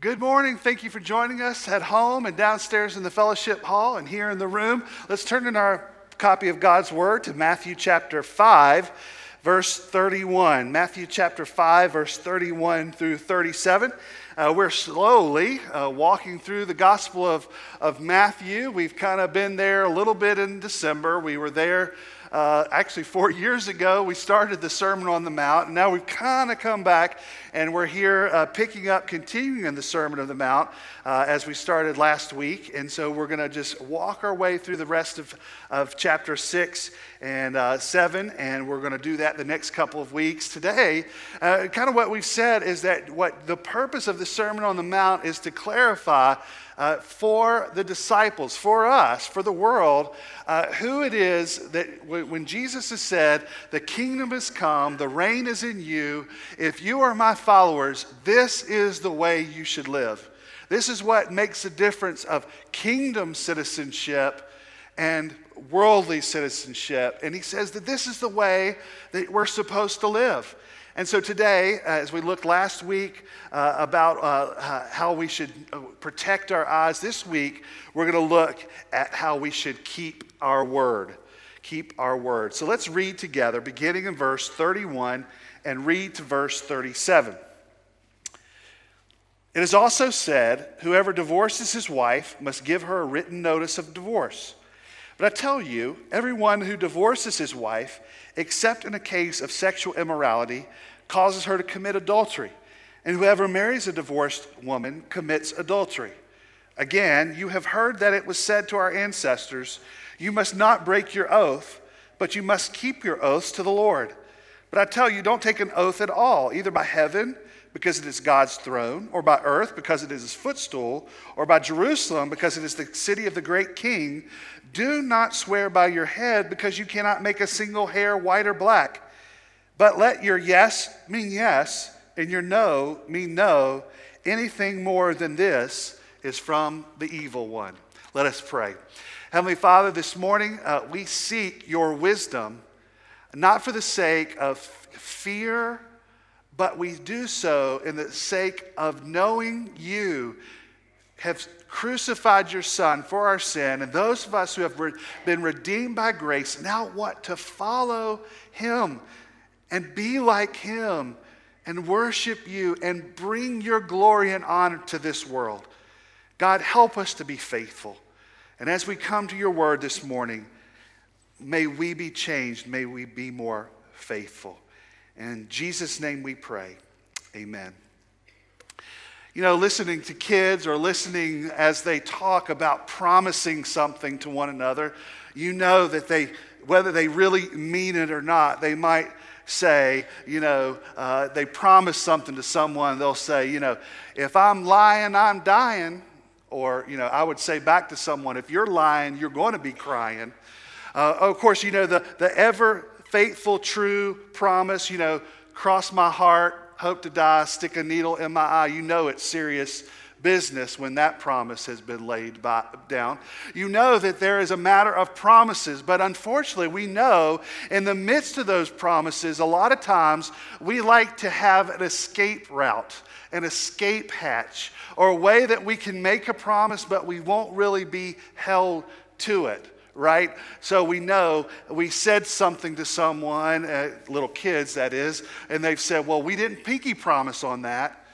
Good morning. Thank you for joining us at home and downstairs in the fellowship hall and here in the room. Let's turn in our copy of God's Word to Matthew chapter 5, verse 31. Matthew chapter 5, verse 31 through 37. Uh, we're slowly uh, walking through the Gospel of, of Matthew. We've kind of been there a little bit in December. We were there uh, actually four years ago, we started the Sermon on the Mount, and now we've kind of come back and we're here uh, picking up, continuing in the Sermon on the Mount uh, as we started last week. And so we're going to just walk our way through the rest of, of chapter six and uh, seven, and we're going to do that the next couple of weeks. Today, uh, kind of what we've said is that what the purpose of the Sermon on the Mount is to clarify uh, for the disciples, for us, for the world, uh, who it is that w- when Jesus has said, The kingdom has come, the reign is in you, if you are my followers, this is the way you should live. This is what makes the difference of kingdom citizenship and worldly citizenship. And he says that this is the way that we're supposed to live. And so today, uh, as we looked last week uh, about uh, how we should uh, protect our eyes, this week we're going to look at how we should keep our word. Keep our word. So let's read together, beginning in verse 31 and read to verse 37. It is also said, Whoever divorces his wife must give her a written notice of divorce. But I tell you, everyone who divorces his wife, except in a case of sexual immorality, causes her to commit adultery. And whoever marries a divorced woman commits adultery. Again, you have heard that it was said to our ancestors, You must not break your oath, but you must keep your oaths to the Lord. But I tell you, don't take an oath at all, either by heaven, because it is God's throne, or by earth, because it is his footstool, or by Jerusalem, because it is the city of the great king. Do not swear by your head, because you cannot make a single hair white or black. But let your yes mean yes, and your no mean no. Anything more than this is from the evil one. Let us pray. Heavenly Father, this morning uh, we seek your wisdom, not for the sake of fear, but we do so in the sake of knowing you have crucified your son for our sin, and those of us who have been redeemed by grace now want to follow him and be like him and worship you and bring your glory and honor to this world. God, help us to be faithful. And as we come to your word this morning, may we be changed. May we be more faithful. In Jesus' name we pray. Amen. You know, listening to kids or listening as they talk about promising something to one another, you know that they, whether they really mean it or not, they might say, you know, uh, they promise something to someone, they'll say, you know, if I'm lying, I'm dying. Or, you know, I would say back to someone, if you're lying, you're going to be crying. Uh, of course, you know, the, the ever faithful, true promise, you know, cross my heart, hope to die, stick a needle in my eye. You know it's serious business when that promise has been laid by, down. You know that there is a matter of promises, but unfortunately, we know in the midst of those promises, a lot of times we like to have an escape route, an escape hatch, or a way that we can make a promise, but we won't really be held to it right? So we know we said something to someone, uh, little kids that is, and they've said, well, we didn't pinky promise on that.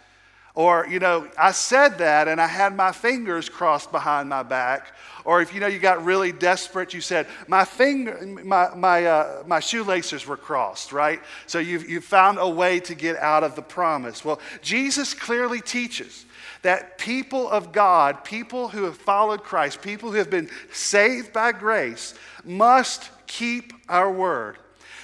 Or, you know, I said that and I had my fingers crossed behind my back. Or if, you know, you got really desperate, you said, my finger, my, my, uh, my shoelaces were crossed, right? So you've, you've found a way to get out of the promise. Well, Jesus clearly teaches that people of God, people who have followed Christ, people who have been saved by grace, must keep our word.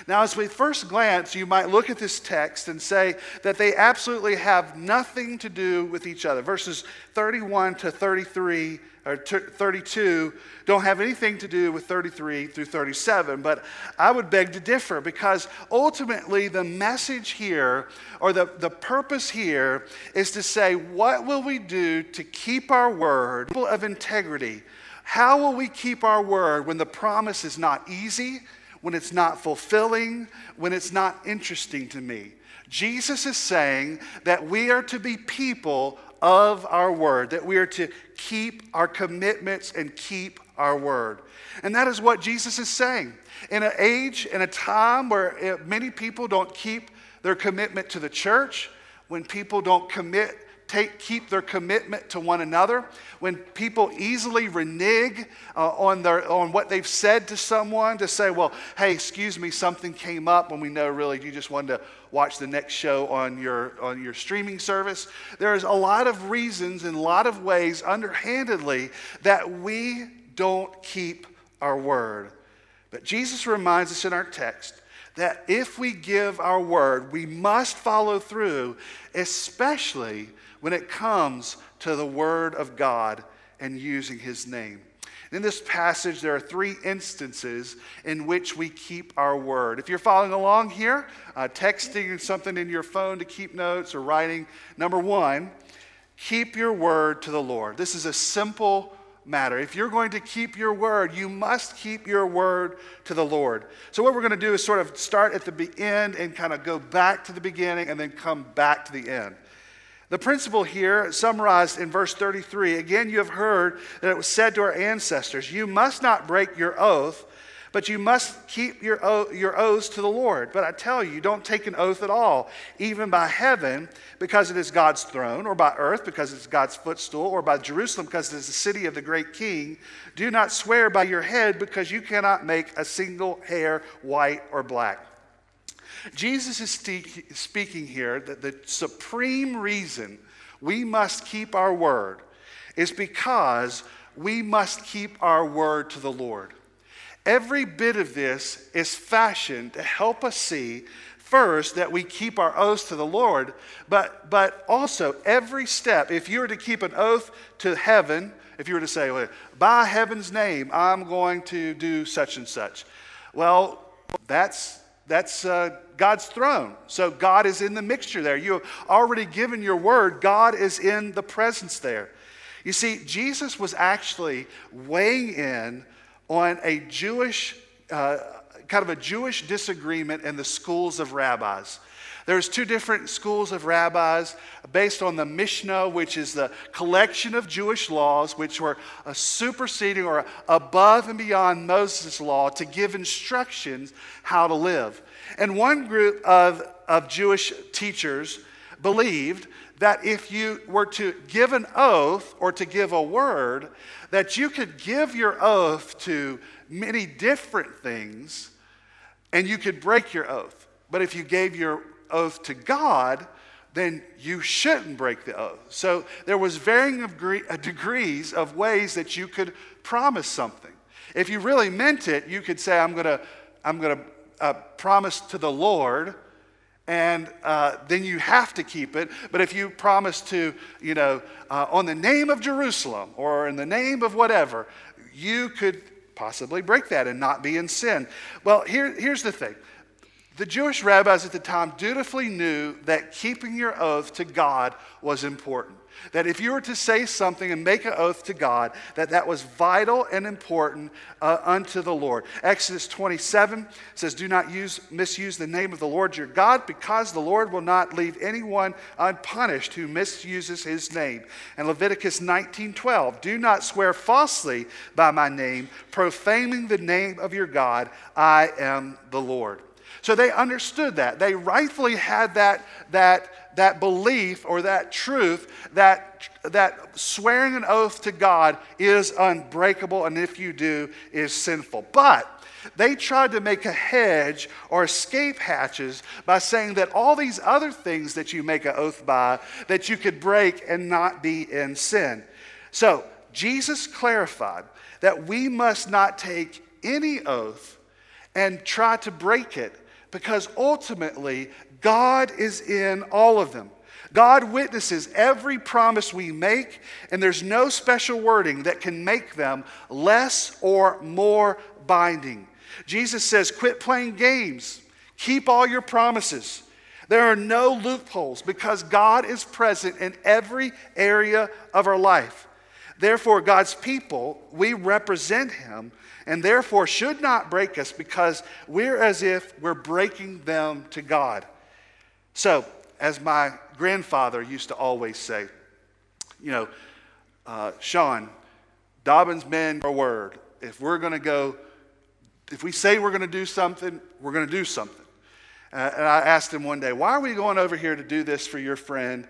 Now, as we first glance, you might look at this text and say that they absolutely have nothing to do with each other. Verses 31 to 33 or 32 don't have anything to do with 33 through 37. But I would beg to differ because ultimately the message here or the, the purpose here is to say, what will we do to keep our word people of integrity? How will we keep our word when the promise is not easy? when it's not fulfilling, when it's not interesting to me. Jesus is saying that we are to be people of our word, that we are to keep our commitments and keep our word. And that is what Jesus is saying. In an age, in a time where eh, many people don't keep their commitment to the church, when people don't commit take, keep their commitment to one another, when people easily renege uh, on, their, on what they've said to someone to say, well, hey, excuse me, something came up when we know really you just wanted to watch the next show on your, on your streaming service. There's a lot of reasons and a lot of ways, underhandedly, that we don't keep our word. But Jesus reminds us in our text that if we give our word, we must follow through, especially when it comes to the Word of God and using His name. In this passage, there are three instances in which we keep our word. If you're following along here, uh, texting something in your phone to keep notes or writing, number one, keep your word to the Lord. This is a simple matter. If you're going to keep your word, you must keep your word to the Lord. So, what we're going to do is sort of start at the end and kind of go back to the beginning and then come back to the end. The principle here, summarized in verse 33, again, you have heard that it was said to our ancestors, You must not break your oath, but you must keep your, your oaths to the Lord. But I tell you, don't take an oath at all, even by heaven, because it is God's throne, or by earth, because it's God's footstool, or by Jerusalem, because it is the city of the great king. Do not swear by your head, because you cannot make a single hair white or black. Jesus is speaking here that the supreme reason we must keep our word is because we must keep our word to the Lord. Every bit of this is fashioned to help us see first that we keep our oaths to the Lord, but, but also every step, if you were to keep an oath to heaven, if you were to say, well, by heaven's name, I'm going to do such and such. Well, that's, that's uh, God's throne. So God is in the mixture there. You have already given your word, God is in the presence there. You see, Jesus was actually weighing in on a Jewish, uh, kind of a Jewish disagreement in the schools of rabbis. There's two different schools of rabbis based on the Mishnah, which is the collection of Jewish laws, which were uh, superseding or above and beyond Moses' law to give instructions how to live. And one group of, of Jewish teachers believed that if you were to give an oath or to give a word, that you could give your oath to many different things and you could break your oath. But if you gave your oath to God, then you shouldn't break the oath. So there was varying uh, degrees of ways that you could promise something. If you really meant it, you could say, I'm going to I'm going to uh, promise to the Lord, and uh, then you have to keep it. But if you promise to, you know, uh, on the name of Jerusalem or in the name of whatever, you could possibly break that and not be in sin. Well, here, here's the thing the Jewish rabbis at the time dutifully knew that keeping your oath to God was important. That if you were to say something and make an oath to God, that that was vital and important uh, unto the Lord. Exodus 27 says, Do not use, misuse the name of the Lord your God, because the Lord will not leave anyone unpunished who misuses his name. And Leviticus 19 12, Do not swear falsely by my name, profaning the name of your God. I am the Lord. So they understood that. They rightfully had that, that, that belief or that truth that, that swearing an oath to God is unbreakable, and if you do, is sinful. But they tried to make a hedge or escape hatches by saying that all these other things that you make an oath by, that you could break and not be in sin. So Jesus clarified that we must not take any oath and try to break it because ultimately God is in all of them. God witnesses every promise we make, and there's no special wording that can make them less or more binding. Jesus says, Quit playing games, keep all your promises. There are no loopholes because God is present in every area of our life. Therefore, God's people, we represent Him and therefore should not break us because we're as if we're breaking them to God. So, as my grandfather used to always say, you know, uh, Sean, Dobbins men a word. If we're going to go, if we say we're going to do something, we're going to do something. Uh, and I asked him one day, why are we going over here to do this for your friend?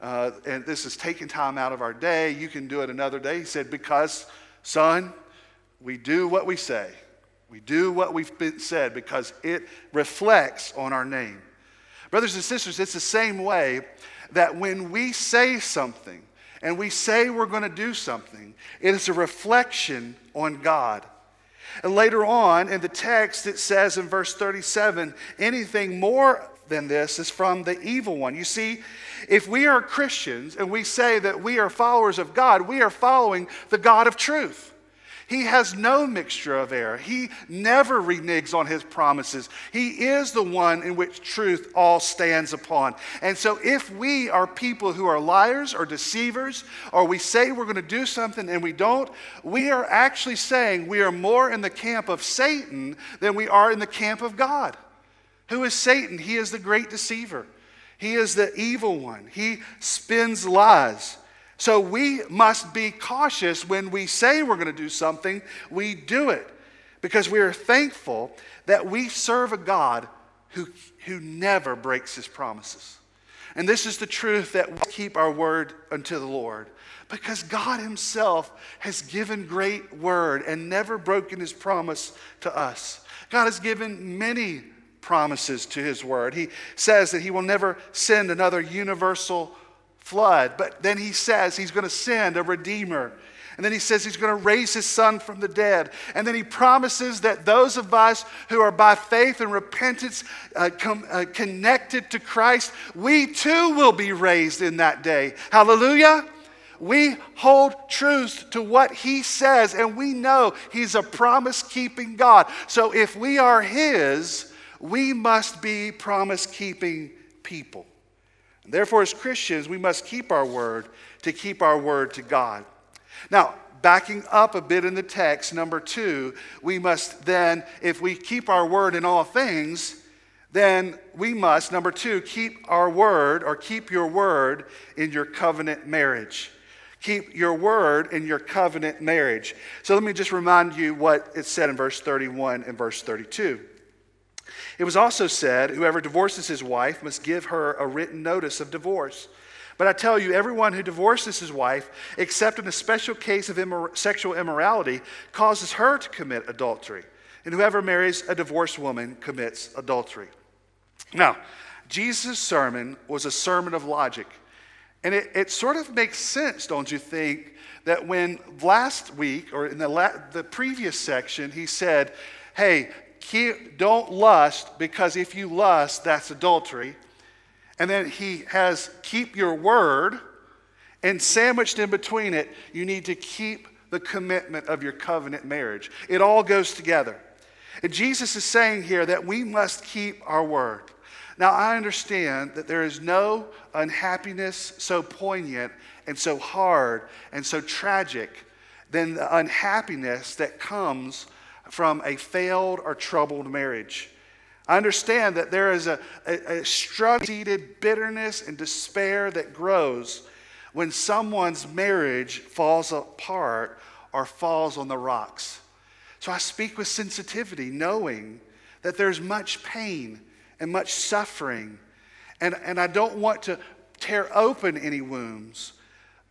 Uh, and this is taking time out of our day. You can do it another day. He said, because, son, we do what we say. We do what we've been said because it reflects on our name. Brothers and sisters, it's the same way that when we say something and we say we're going to do something, it is a reflection on God. And later on in the text, it says in verse 37 anything more than this is from the evil one. You see, if we are Christians and we say that we are followers of God, we are following the God of truth. He has no mixture of error. He never reneges on his promises. He is the one in which truth all stands upon. And so, if we are people who are liars or deceivers, or we say we're going to do something and we don't, we are actually saying we are more in the camp of Satan than we are in the camp of God. Who is Satan? He is the great deceiver, he is the evil one. He spins lies. So we must be cautious when we say we're going to do something, we do it because we are thankful that we serve a God who, who never breaks his promises. And this is the truth that we keep our word unto the Lord because God himself has given great word and never broken his promise to us. God has given many promises to his word. He says that he will never send another universal flood. But then he says he's going to send a redeemer. And then he says he's going to raise his son from the dead. And then he promises that those of us who are by faith and repentance uh, com- uh, connected to Christ, we too will be raised in that day. Hallelujah. We hold truth to what he says, and we know he's a promise keeping God. So if we are his, we must be promise keeping people. Therefore, as Christians, we must keep our word to keep our word to God. Now, backing up a bit in the text, number two, we must then, if we keep our word in all things, then we must, number two, keep our word or keep your word in your covenant marriage. Keep your word in your covenant marriage. So let me just remind you what it said in verse 31 and verse 32. It was also said, Whoever divorces his wife must give her a written notice of divorce. But I tell you, everyone who divorces his wife, except in a special case of immor- sexual immorality, causes her to commit adultery. And whoever marries a divorced woman commits adultery. Now, Jesus' sermon was a sermon of logic. And it, it sort of makes sense, don't you think, that when last week or in the, la- the previous section, he said, Hey, keep, don't lust because if you lust, that's adultery. And then he has keep your word, and sandwiched in between it, you need to keep the commitment of your covenant marriage. It all goes together. And Jesus is saying here that we must keep our word. Now, I understand that there is no unhappiness so poignant and so hard and so tragic than the unhappiness that comes from a failed or troubled marriage. I understand that there is a, a, a bitterness and despair that grows when someone's marriage falls apart or falls on the rocks. So I speak with sensitivity, knowing that there's much pain and much suffering. And, and I don't want to tear open any wounds,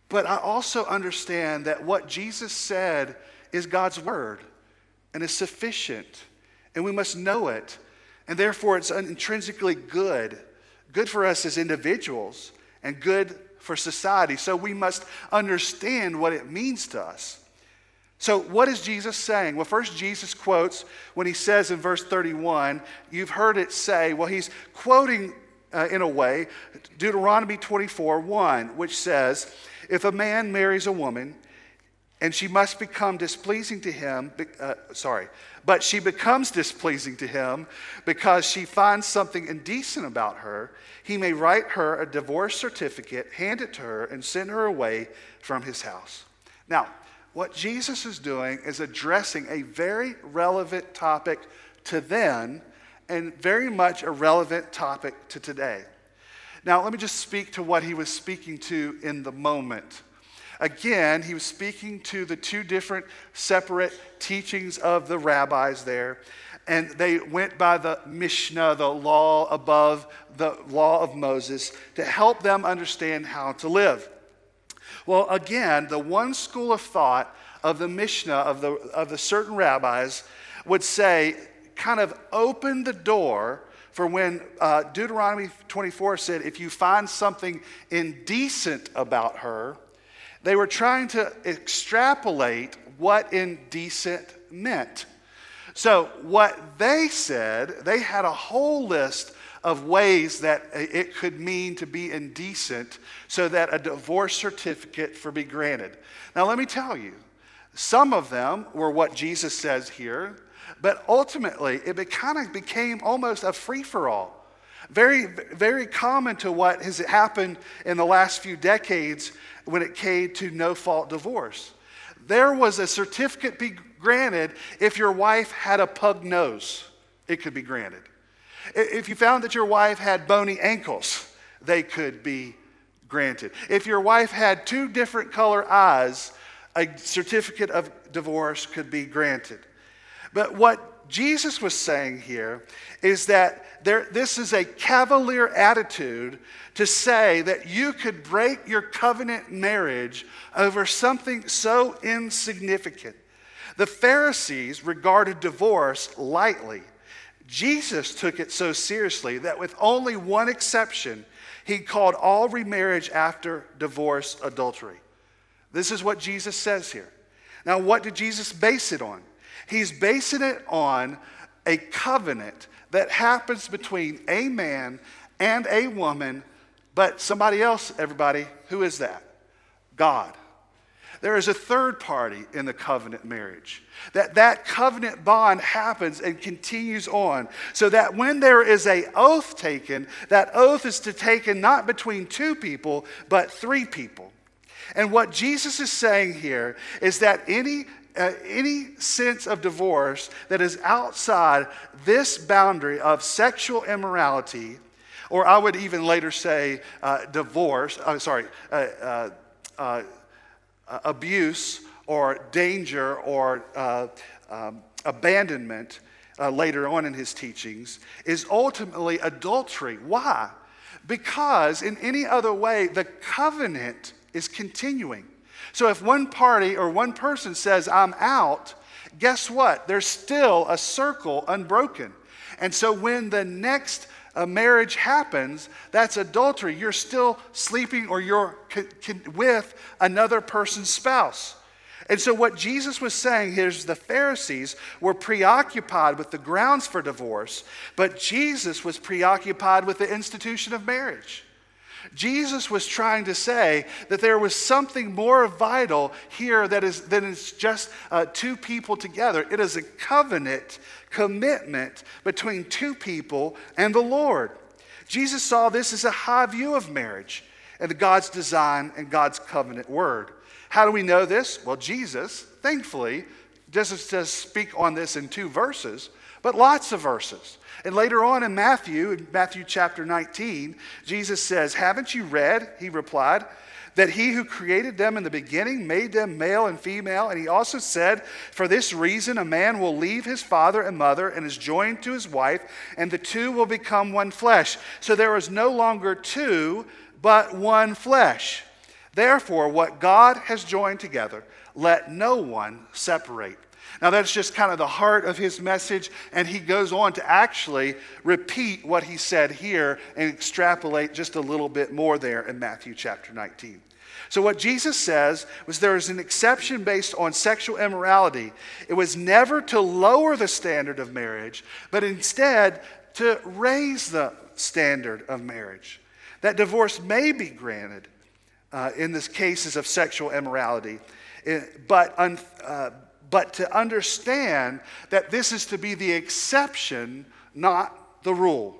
but I also understand that what Jesus said is God's word and is sufficient, and we must know it. And therefore, it's intrinsically good, good for us as individuals, and good for society. So we must understand what it means to us. So, what is Jesus saying? Well, first, Jesus quotes when he says in verse 31, you've heard it say, well, he's quoting uh, in a way Deuteronomy 24 1, which says, If a man marries a woman, and she must become displeasing to him. Uh, sorry, but she becomes displeasing to him because she finds something indecent about her. He may write her a divorce certificate, hand it to her, and send her away from his house. Now, what Jesus is doing is addressing a very relevant topic to then and very much a relevant topic to today. Now, let me just speak to what he was speaking to in the moment. Again, he was speaking to the two different separate teachings of the rabbis there. And they went by the Mishnah, the law above the law of Moses, to help them understand how to live. Well, again, the one school of thought of the Mishnah, of the, of the certain rabbis, would say, kind of open the door for when uh, Deuteronomy 24 said, if you find something indecent about her, they were trying to extrapolate what indecent meant. So, what they said, they had a whole list of ways that it could mean to be indecent so that a divorce certificate for be granted. Now, let me tell you, some of them were what Jesus says here. But ultimately, it kind of became almost a free for all. Very, very common to what has happened in the last few decades when it came to no fault divorce. There was a certificate be granted if your wife had a pug nose, it could be granted. If you found that your wife had bony ankles, they could be granted. If your wife had two different color eyes, a certificate of divorce could be granted. But what Jesus was saying here is that there, this is a cavalier attitude to say that you could break your covenant marriage over something so insignificant. The Pharisees regarded divorce lightly. Jesus took it so seriously that, with only one exception, he called all remarriage after divorce adultery. This is what Jesus says here. Now, what did Jesus base it on? He's basing it on a covenant that happens between a man and a woman, but somebody else, everybody, who is that? God. There is a third party in the covenant marriage. That that covenant bond happens and continues on. So that when there is a oath taken, that oath is to taken not between two people, but three people. And what Jesus is saying here is that any uh, any sense of divorce that is outside this boundary of sexual immorality, or I would even later say uh, divorce, I'm uh, sorry, uh, uh, uh, abuse or danger or um, abandonment later on in his teachings, is ultimately adultery. Why? Because in any other way, the covenant is continuing. So if one party or one person says, I'm out, guess what? There's still a circle unbroken. And so when the next uh, marriage happens, that's adultery. You're still sleeping or you're with another person's spouse. And so, what Jesus was saying here is the Pharisees were preoccupied with the grounds for divorce, but Jesus was preoccupied with the institution of marriage. Jesus was trying to say that there was something more vital here that is, than is just uh, two people together. It is a covenant commitment between two people and the Lord. Jesus saw this as a high view of marriage and God's design and God's covenant word. How do we know this? Well, Jesus, thankfully, doesn't just speak on this in two verses, but lots of verses. And later on in Matthew, in Matthew chapter 19, Jesus says, Haven't you read? He replied, that he who created them in the beginning made them male and female. And he also said, For this reason, a man will leave his father and mother and is joined to his wife, and the two will become one flesh. So there is no longer two, but one flesh. Therefore, what God has joined together, let no one separate. Now, that's just kind of the heart of his message, and he goes on to actually repeat what he said here and extrapolate just a little bit more there in Matthew chapter 19. So, what Jesus says was there is an exception based on sexual immorality. It was never to lower the standard of marriage, but instead to raise the standard of marriage. That divorce may be granted uh, in the cases of sexual immorality, eh, but, un, uh, but to understand that this is to be the exception, not the rule.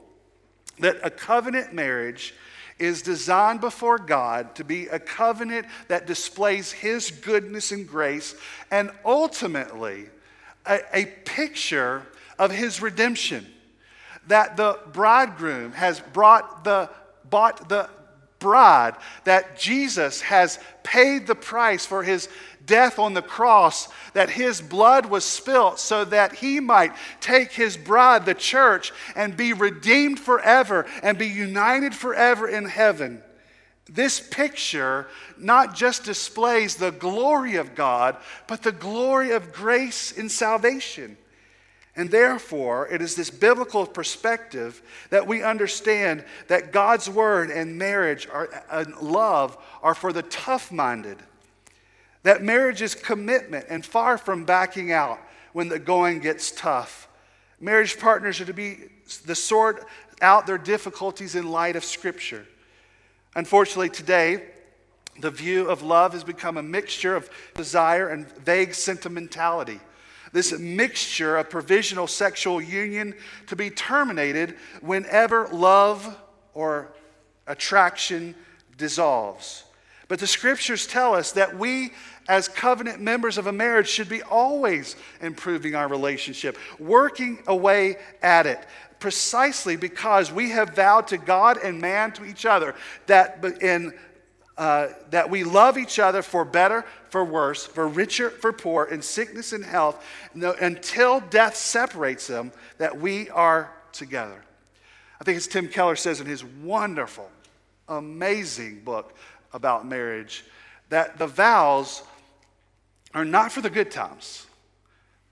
That a covenant marriage is designed before God to be a covenant that displays His goodness and grace, and ultimately a, a picture of His redemption. That the bridegroom has brought the, bought the bride, that Jesus has paid the price for his death on the cross, that his blood was spilt so that he might take his bride, the church, and be redeemed forever and be united forever in heaven. This picture not just displays the glory of God, but the glory of grace in salvation. And therefore, it is this biblical perspective that we understand that God's word and marriage are, and love are for the tough minded. That marriage is commitment and far from backing out when the going gets tough. Marriage partners are to be the sort out their difficulties in light of Scripture. Unfortunately, today, the view of love has become a mixture of desire and vague sentimentality. This mixture of provisional sexual union to be terminated whenever love or attraction dissolves. But the scriptures tell us that we, as covenant members of a marriage, should be always improving our relationship, working away at it precisely because we have vowed to God and man to each other that in uh, that we love each other for better, for worse, for richer, for poor, in sickness and health, until death separates them, that we are together. I think as Tim Keller says in his wonderful, amazing book about marriage, that the vows are not for the good times,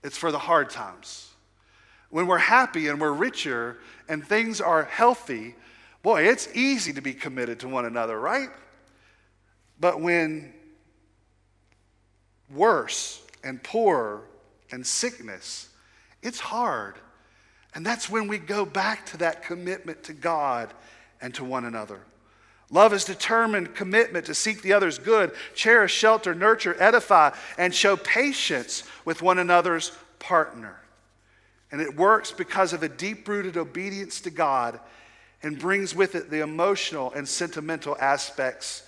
it's for the hard times. When we're happy and we're richer and things are healthy, boy, it's easy to be committed to one another, right? But when worse and poorer and sickness, it's hard. And that's when we go back to that commitment to God and to one another. Love is determined commitment to seek the other's good, cherish, shelter, nurture, edify, and show patience with one another's partner. And it works because of a deep rooted obedience to God and brings with it the emotional and sentimental aspects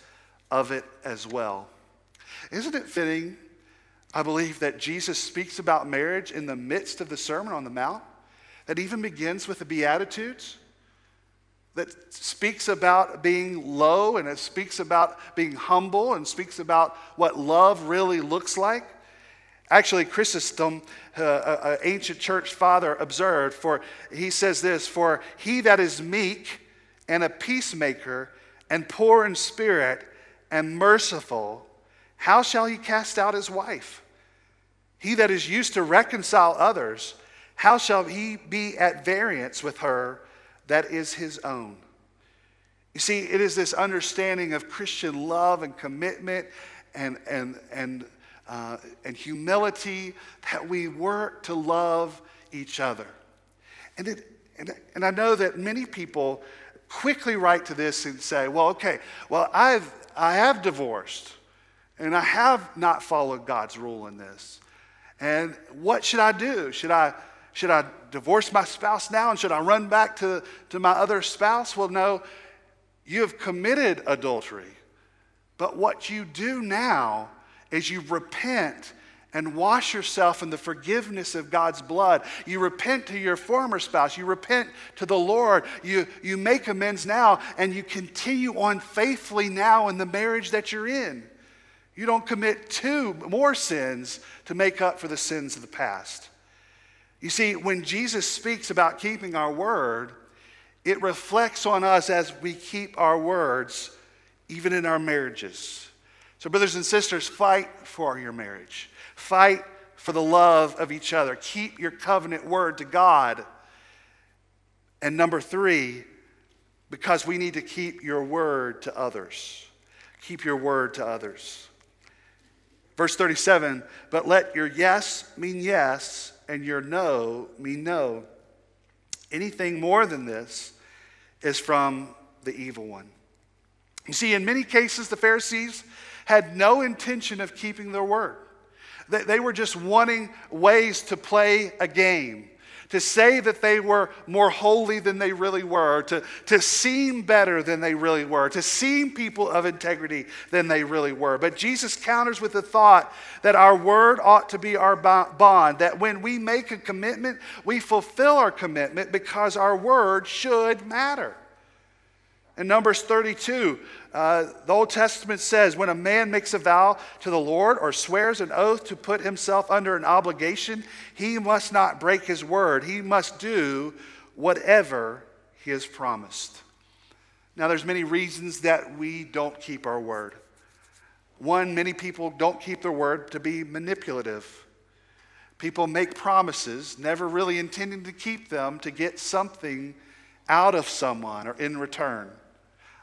of it as well. Isn't it fitting, I believe, that Jesus speaks about marriage in the midst of the Sermon on the Mount? That even begins with the Beatitudes? That speaks about being low and it speaks about being humble and speaks about what love really looks like? Actually, Chrysostom, uh, an ancient church father, observed, for he says this For he that is meek and a peacemaker and poor in spirit and merciful, how shall he cast out his wife? He that is used to reconcile others, how shall he be at variance with her that is his own? You see, it is this understanding of Christian love and commitment and, and, and, uh, and humility that we work to love each other. And, it, and, and I know that many people quickly write to this and say, well, okay, well, I've, I have divorced and I have not followed God's rule in this. And what should I do? Should I, should I divorce my spouse now and should I run back to, to my other spouse? Well, no, you have committed adultery. But what you do now is you repent and wash yourself in the forgiveness of God's blood. You repent to your former spouse. You repent to the Lord. You, you make amends now, and you continue on faithfully now in the marriage that you're in. You don't commit two more sins to make up for the sins of the past. You see, when Jesus speaks about keeping our word, it reflects on us as we keep our words, even in our marriages. So, brothers and sisters, fight for your marriage. Fight for the love of each other. Keep your covenant word to God. And number three, because we need to keep your word to others. Keep your word to others. Verse 37 But let your yes mean yes, and your no mean no. Anything more than this is from the evil one. You see, in many cases, the Pharisees had no intention of keeping their word. They were just wanting ways to play a game, to say that they were more holy than they really were, to, to seem better than they really were, to seem people of integrity than they really were. But Jesus counters with the thought that our word ought to be our bond, that when we make a commitment, we fulfill our commitment because our word should matter. In Numbers 32, uh, the Old Testament says when a man makes a vow to the Lord or swears an oath to put himself under an obligation, he must not break his word. He must do whatever he has promised. Now, there's many reasons that we don't keep our word. One, many people don't keep their word to be manipulative. People make promises, never really intending to keep them, to get something out of someone or in return.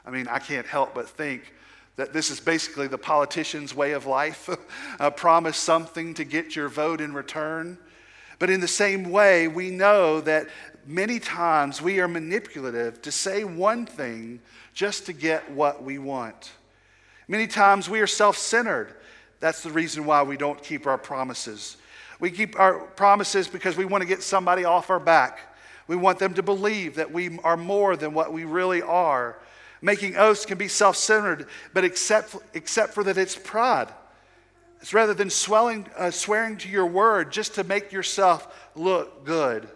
I mean, I can't help but think that this is basically the politician's way of life uh, promise something to get your vote in return. But in the same way, we know that many times we are manipulative to say one thing just to get what we want. Many times we are self centered. That's the reason why we don't keep our promises. We keep our promises because we want to get somebody off our back. We want them to believe that we are more than what we really are. Making oaths can be self centered, but except, except for that it's pride. It's rather than swelling, uh, swearing to your word just to make yourself look good.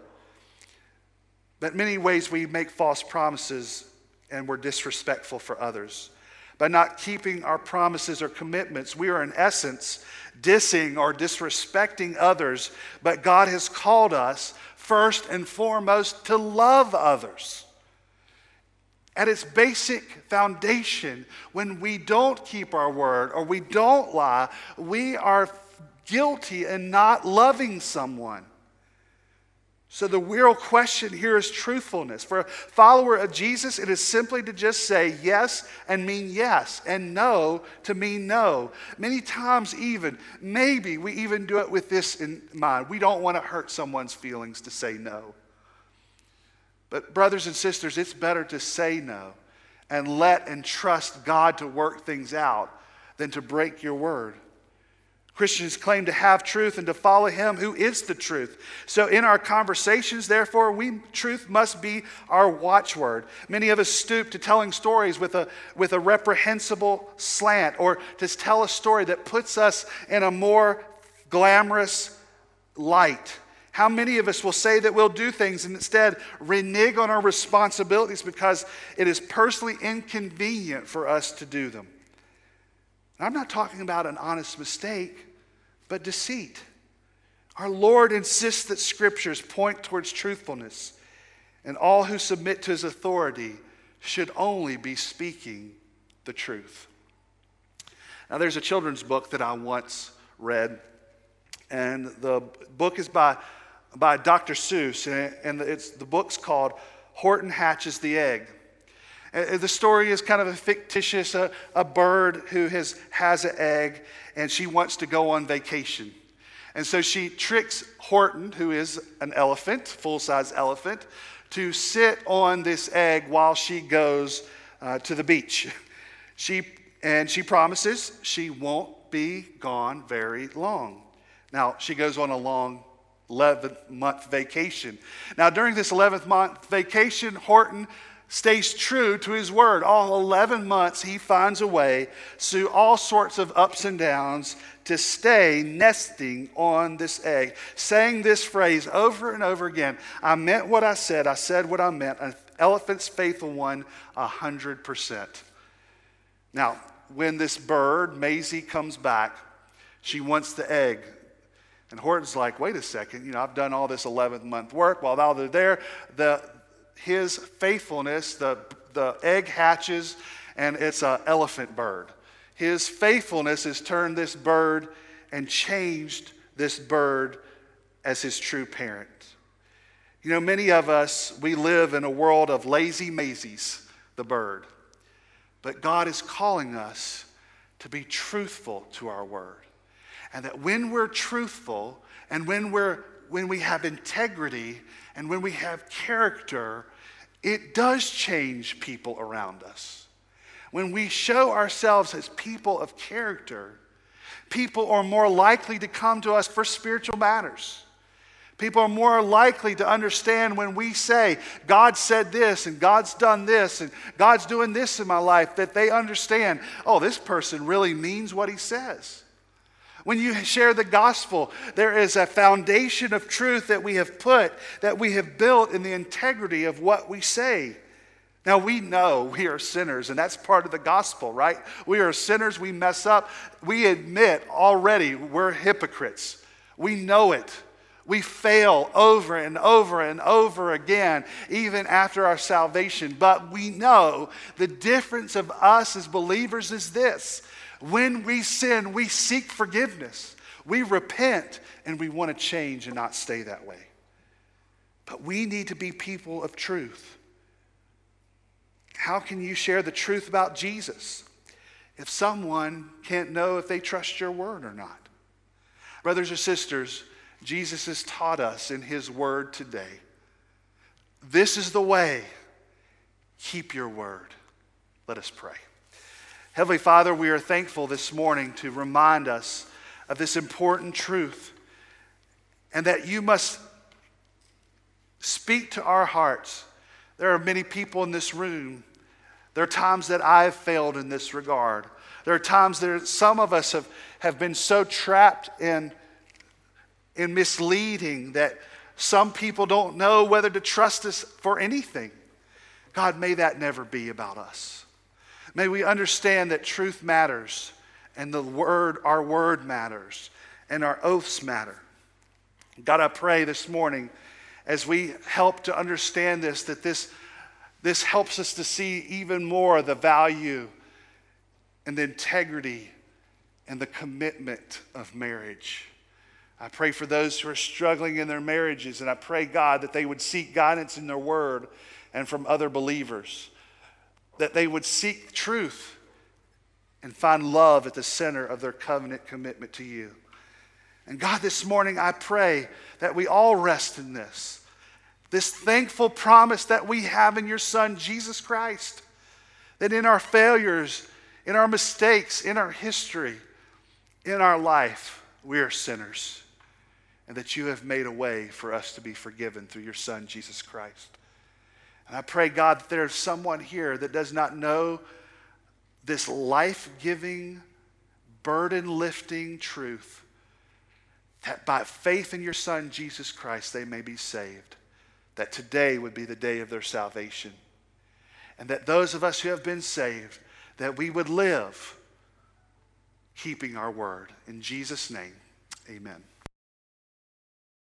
But many ways we make false promises and we're disrespectful for others. By not keeping our promises or commitments, we are in essence dissing or disrespecting others, but God has called us first and foremost to love others at its basic foundation, when we don't keep our word or we don't lie, we are guilty in not loving someone. So, the real question here is truthfulness. For a follower of Jesus, it is simply to just say yes and mean yes, and no to mean no. Many times, even, maybe we even do it with this in mind. We don't want to hurt someone's feelings to say no. But, brothers and sisters, it's better to say no and let and trust God to work things out than to break your word. Christians claim to have truth and to follow Him who is the truth. So, in our conversations, therefore, we, truth must be our watchword. Many of us stoop to telling stories with a, with a reprehensible slant or to tell a story that puts us in a more glamorous light. How many of us will say that we'll do things and instead renege on our responsibilities because it is personally inconvenient for us to do them? I'm not talking about an honest mistake, but deceit. Our Lord insists that scriptures point towards truthfulness, and all who submit to his authority should only be speaking the truth. Now, there's a children's book that I once read, and the book is by by Dr. Seuss, and it's, the book's called Horton Hatches the Egg. Uh, uh, the story is kind of a fictitious, a, a bird who has, has an egg, and she wants to go on vacation. And so she tricks Horton, who is an elephant, full size elephant, to sit on this egg while she goes uh, to the beach. She, and she promises she won't be gone very long. Now, she goes on a long 11th month vacation. Now, during this 11th month vacation, Horton stays true to his word. All 11 months, he finds a way through all sorts of ups and downs to stay nesting on this egg, saying this phrase over and over again I meant what I said, I said what I meant. An elephant's faithful one, 100%. Now, when this bird, Mayzie, comes back, she wants the egg. And Horton's like, wait a second, you know, I've done all this 11th month work. While they're there, the, his faithfulness, the, the egg hatches, and it's an elephant bird. His faithfulness has turned this bird and changed this bird as his true parent. You know, many of us, we live in a world of lazy Mayzies, the bird. But God is calling us to be truthful to our word. And that when we're truthful and when, we're, when we have integrity and when we have character, it does change people around us. When we show ourselves as people of character, people are more likely to come to us for spiritual matters. People are more likely to understand when we say, God said this and God's done this and God's doing this in my life, that they understand, oh, this person really means what he says. When you share the gospel, there is a foundation of truth that we have put, that we have built in the integrity of what we say. Now, we know we are sinners, and that's part of the gospel, right? We are sinners, we mess up. We admit already we're hypocrites. We know it. We fail over and over and over again, even after our salvation. But we know the difference of us as believers is this when we sin, we seek forgiveness, we repent, and we want to change and not stay that way. But we need to be people of truth. How can you share the truth about Jesus if someone can't know if they trust your word or not? Brothers or sisters, Jesus has taught us in his word today. This is the way. Keep your word. Let us pray. Heavenly Father, we are thankful this morning to remind us of this important truth and that you must speak to our hearts. There are many people in this room there are times that I've failed in this regard. There are times that some of us have, have been so trapped in, in misleading that some people don't know whether to trust us for anything. God, may that never be about us. May we understand that truth matters and the word, our word matters and our oaths matter. God, I pray this morning as we help to understand this, that this this helps us to see even more the value and the integrity and the commitment of marriage. I pray for those who are struggling in their marriages, and I pray, God, that they would seek guidance in their word and from other believers, that they would seek truth and find love at the center of their covenant commitment to you. And God, this morning I pray that we all rest in this this thankful promise that we have in your Son, Jesus Christ. That in our failures, in our mistakes, in our history, in our life, we are sinners. And that you have made a way for us to be forgiven through your Son, Jesus Christ. And I pray, God, that there's someone here that does not know this life giving, burden lifting truth that by faith in your Son, Jesus Christ, they may be saved that today would be the day of their salvation. And that those of us who have been saved, that we would live keeping our word. In Jesus' name, amen.